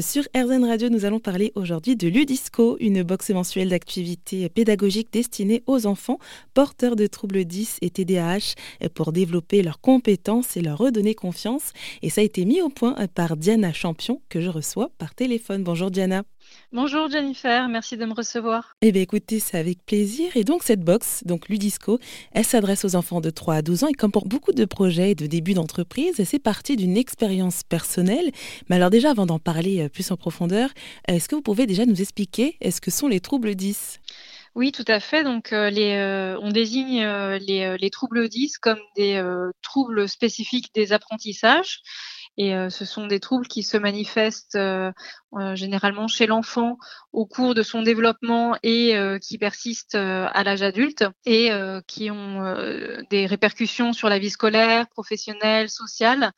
Sur RZN Radio, nous allons parler aujourd'hui de Ludisco, une box mensuelle d'activités pédagogiques destinée aux enfants porteurs de troubles 10 et TDAH pour développer leurs compétences et leur redonner confiance. Et ça a été mis au point par Diana Champion que je reçois par téléphone. Bonjour Diana. Bonjour Jennifer, merci de me recevoir. Eh bien écoutez, c'est avec plaisir. Et donc cette box, donc Ludisco, elle s'adresse aux enfants de 3 à 12 ans et comme pour beaucoup de projets et de débuts d'entreprise, c'est parti d'une expérience personnelle. Mais alors déjà, avant d'en parler euh, plus en profondeur, est-ce que vous pouvez déjà nous expliquer ce que sont les troubles 10 oui, tout à fait. Donc, euh, les, euh, on désigne les, les, troubles 10 comme des troubles spécifiques des apprentissages et euh, ce sont des troubles qui se manifestent euh, euh, généralement chez l'enfant au cours de son développement et qui persistent à l'âge adulte et qui ont des répercussions sur la vie scolaire, professionnelle, sociale,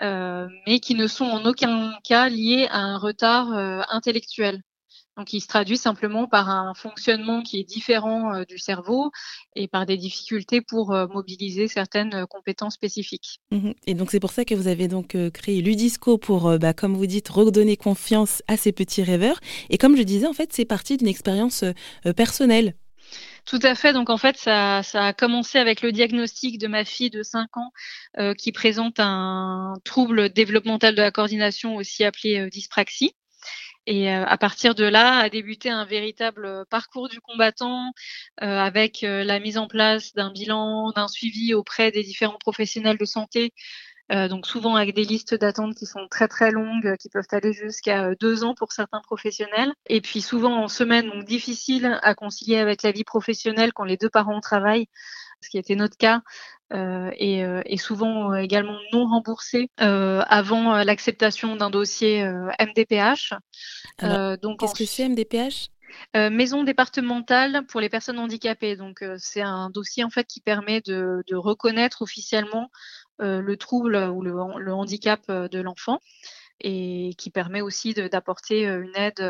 mais qui ne sont en aucun cas liés à un retard intellectuel. Donc, il se traduit simplement par un fonctionnement qui est différent euh, du cerveau et par des difficultés pour euh, mobiliser certaines euh, compétences spécifiques. Mmh et donc, c'est pour ça que vous avez donc créé Ludisco pour, bah, comme vous dites, redonner confiance à ces petits rêveurs. Et comme je disais, en fait, c'est parti d'une expérience personnelle. Tout à fait. Donc en fait, ça, ça, a commencé avec le diagnostic de ma fille de 5 ans qui présente un trouble développemental de la coordination, aussi appelé dyspraxie. Et euh, à partir de là, a débuté un véritable euh, parcours du combattant euh, avec la mise en place d'un bilan, d'un suivi auprès des différents professionnels de santé. donc souvent avec des listes d'attente qui sont très très longues, qui peuvent aller jusqu'à deux ans pour certains professionnels. Et puis souvent en semaine, donc difficile à concilier avec la vie professionnelle quand les deux parents travaillent ce qui était notre cas, euh, et, euh, et, souvent euh, également non remboursé avant l'acceptation d'un dossier MDPH. donc qu'est-ce que c'est MDPH maison départementale pour les personnes handicapées. Donc, c'est un dossier en fait qui permet de, de reconnaître officiellement le trouble ou le, le handicap de l'enfant et qui permet aussi d'apporter une aide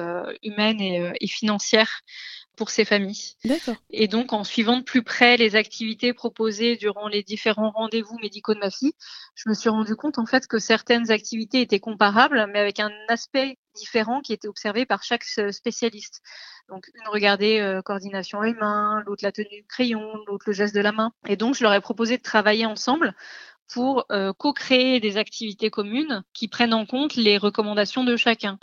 humaine et, et financière pour ces familles. D'accord. Et donc, en suivant de plus près les activités proposées durant les différents rendez-vous médicaux de ma fille, je me suis rendu compte en fait que certaines activités étaient comparables, mais avec un aspect différent qui était observé par chaque spécialiste. Donc, une regardait euh, coordination les mains, l'autre la tenue du crayon, l'autre le geste de la main. Et donc, je leur ai proposé de travailler ensemble pour euh, co-créer des activités communes qui prennent en compte les recommandations de chacun.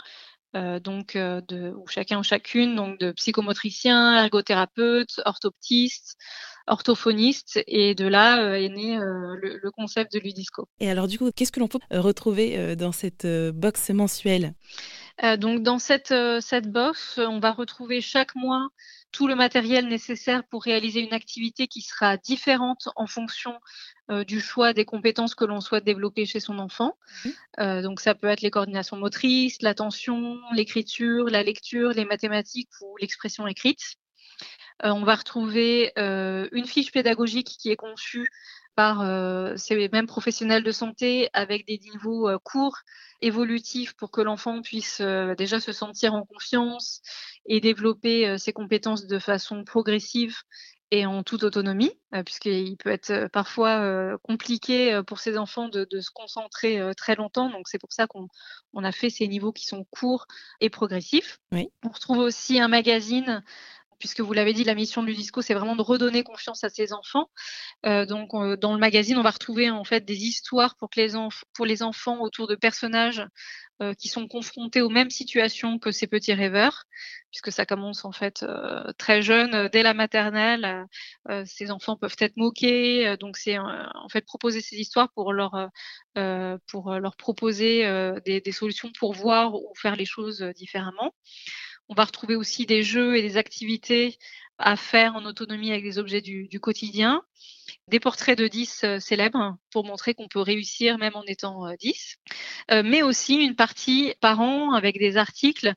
Euh, donc euh, de, ou chacun ou chacune, donc de psychomotricien, ergothérapeute, orthoptiste, orthophoniste, et de là euh, est né le, concept de Ludisco. Et alors du coup, qu'est-ce que l'on peut retrouver dans cette box mensuelle? Donc dans cette, cette box, on va retrouver chaque mois tout le matériel nécessaire pour réaliser une activité qui sera différente en fonction euh, du choix des compétences que l'on souhaite développer chez son enfant. Mmh. Euh, donc ça peut être les coordinations motrices, l'attention, l'écriture, la lecture, les mathématiques ou l'expression écrite. Euh, on va retrouver une fiche pédagogique qui est conçue par euh, ces mêmes professionnels de santé avec des niveaux euh, courts, évolutifs, pour que l'enfant puisse euh, déjà se sentir en confiance et développer ses compétences de façon progressive et en toute autonomie, puisqu'il peut être parfois compliqué pour ces enfants de, se concentrer très longtemps. Donc c'est pour ça qu'on a fait ces niveaux qui sont courts et progressifs. On retrouve aussi un magazine puisque vous l'avez dit, la mission du disco, c'est vraiment de redonner confiance à ses enfants. Euh, donc, euh, dans le magazine, on va retrouver en fait des histoires pour, les, pour les enfants autour de personnages euh, qui sont confrontés aux mêmes situations que ces petits rêveurs, puisque ça commence en fait très jeune, dès la maternelle. ces enfants peuvent être moqués, donc c'est en fait proposer ces histoires pour leur pour leur proposer des, solutions pour voir ou faire les choses différemment. On va retrouver aussi des jeux et des activités à faire en autonomie avec des objets du, quotidien, des portraits de 10 euh, célèbres pour montrer qu'on peut réussir même en étant 10, euh, euh, mais aussi une partie par an avec des articles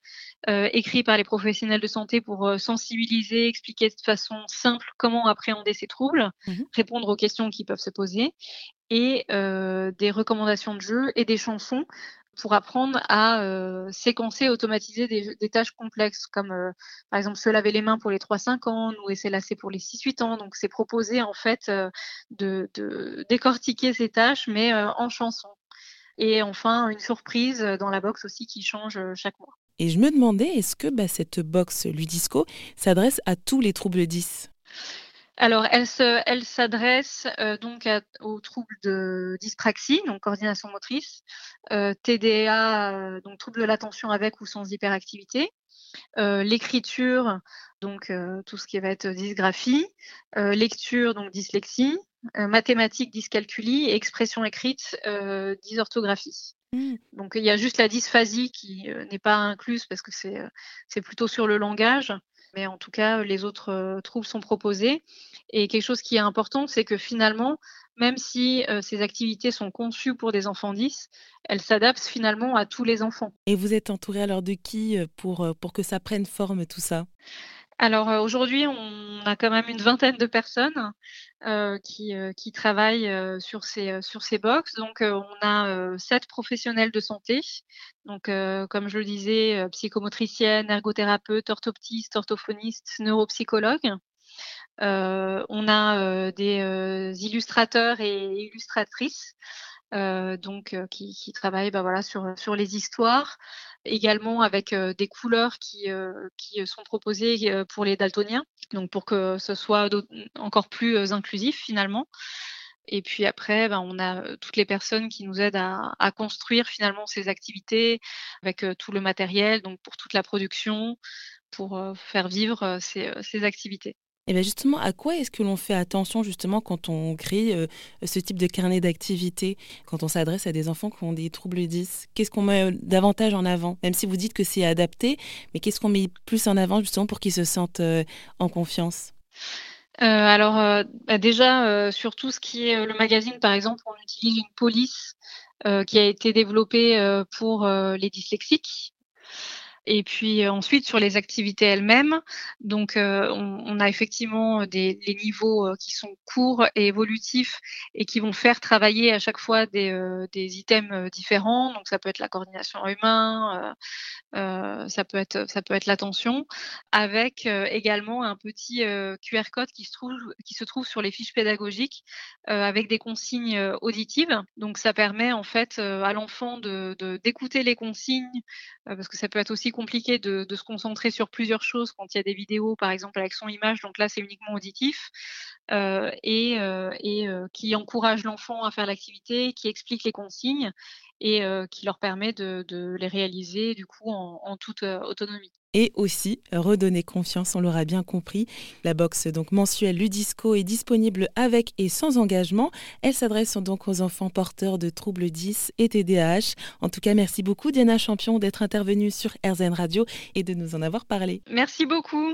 écrits par les professionnels de santé pour sensibiliser, expliquer de façon simple comment appréhender ces troubles, mmh répondre aux questions qui peuvent se poser, et des recommandations de jeux et des chansons pour apprendre à euh, séquencer, automatiser des, tâches complexes, comme euh, par exemple se laver les mains pour les 3-5 ans, ou s'élasser pour les 6-8 ans. Donc c'est proposer en fait euh, de, décortiquer ces tâches, mais en chanson. Et enfin, une surprise dans la box aussi qui change chaque mois. Et je me demandais, est-ce que bah, cette box Ludisco s'adresse à tous les troubles 10 alors, elle, elle s'adresse euh, donc aux troubles de dyspraxie, donc coordination motrice, euh, TDA, euh, donc trouble de l'attention avec ou sans hyperactivité, l'écriture, donc tout ce qui va être dysgraphie, lecture, donc dyslexie, mathématiques, dyscalculie, et expression écrite, dysorthographie. Mmh. Donc il y a juste la dysphasie qui n'est pas incluse parce que c'est plutôt sur le langage mais en tout cas, les autres euh, troubles sont proposés. Et quelque chose qui est important, c'est que finalement, même si euh, ces activités sont conçues pour des enfants 10, elles s'adaptent finalement à tous les enfants. Et vous êtes entouré alors de qui euh, pour, pour que ça prenne forme tout ça? Alors aujourd'hui, on a quand même une vingtaine de personnes euh, qui, euh, qui, travaillent euh, sur ces sur ces box. Donc on a sept professionnels de santé. Donc comme je le disais, psychomotricienne, ergothérapeute, orthoptiste, orthophoniste, neuropsychologue. on a des illustrateurs et illustratrices. Donc qui, qui, travaillent bah, voilà, sur, sur les histoires, également avec des couleurs qui, qui sont proposées pour les daltoniens, donc pour que ce soit encore plus inclusif finalement. Et puis après, ben, on a toutes les personnes qui nous aident à, à construire finalement ces activités avec tout le matériel, donc pour toute la production, pour faire vivre ces, ces activités. Et bien justement, à quoi est-ce que l'on fait attention justement quand on crée euh, ce type de carnet d'activité, quand on s'adresse à des enfants qui ont des troubles 10 Qu'est-ce qu'on met euh, davantage en avant? Même si vous dites que c'est adapté, mais qu'est-ce qu'on met plus en avant justement pour qu'ils se sentent euh, en confiance? Alors bah, déjà, sur tout ce qui est le magazine, par exemple, on utilise une police qui a été développée pour les dyslexiques. Et puis euh, ensuite sur les activités elles-mêmes, donc euh, on, on, a effectivement des les niveaux euh, qui sont courts et évolutifs et qui vont faire travailler à chaque fois des, des items différents. Donc ça peut être la coordination humain, euh, ça peut être ça peut être l'attention, avec également un petit QR code qui se trouve qui se trouve sur les fiches pédagogiques avec des consignes auditives. Donc ça permet en fait à l'enfant de d'écouter les consignes parce que ça peut être aussi compliqué de, se concentrer sur plusieurs choses quand il y a des vidéos, par exemple avec son image. Donc là, c'est uniquement auditif. Euh, et, euh, euh, qui encourage l'enfant à faire l'activité, qui explique les consignes et qui leur permet de, les réaliser du coup en toute autonomie et aussi redonner confiance, on l'aura bien compris. La box donc mensuelle Ludisco est disponible avec et sans engagement. Elle s'adresse donc aux enfants porteurs de troubles 10 et TDAH. En tout cas, merci beaucoup Diana Champion d'être intervenue sur RZN Radio et de nous en avoir parlé. Merci beaucoup.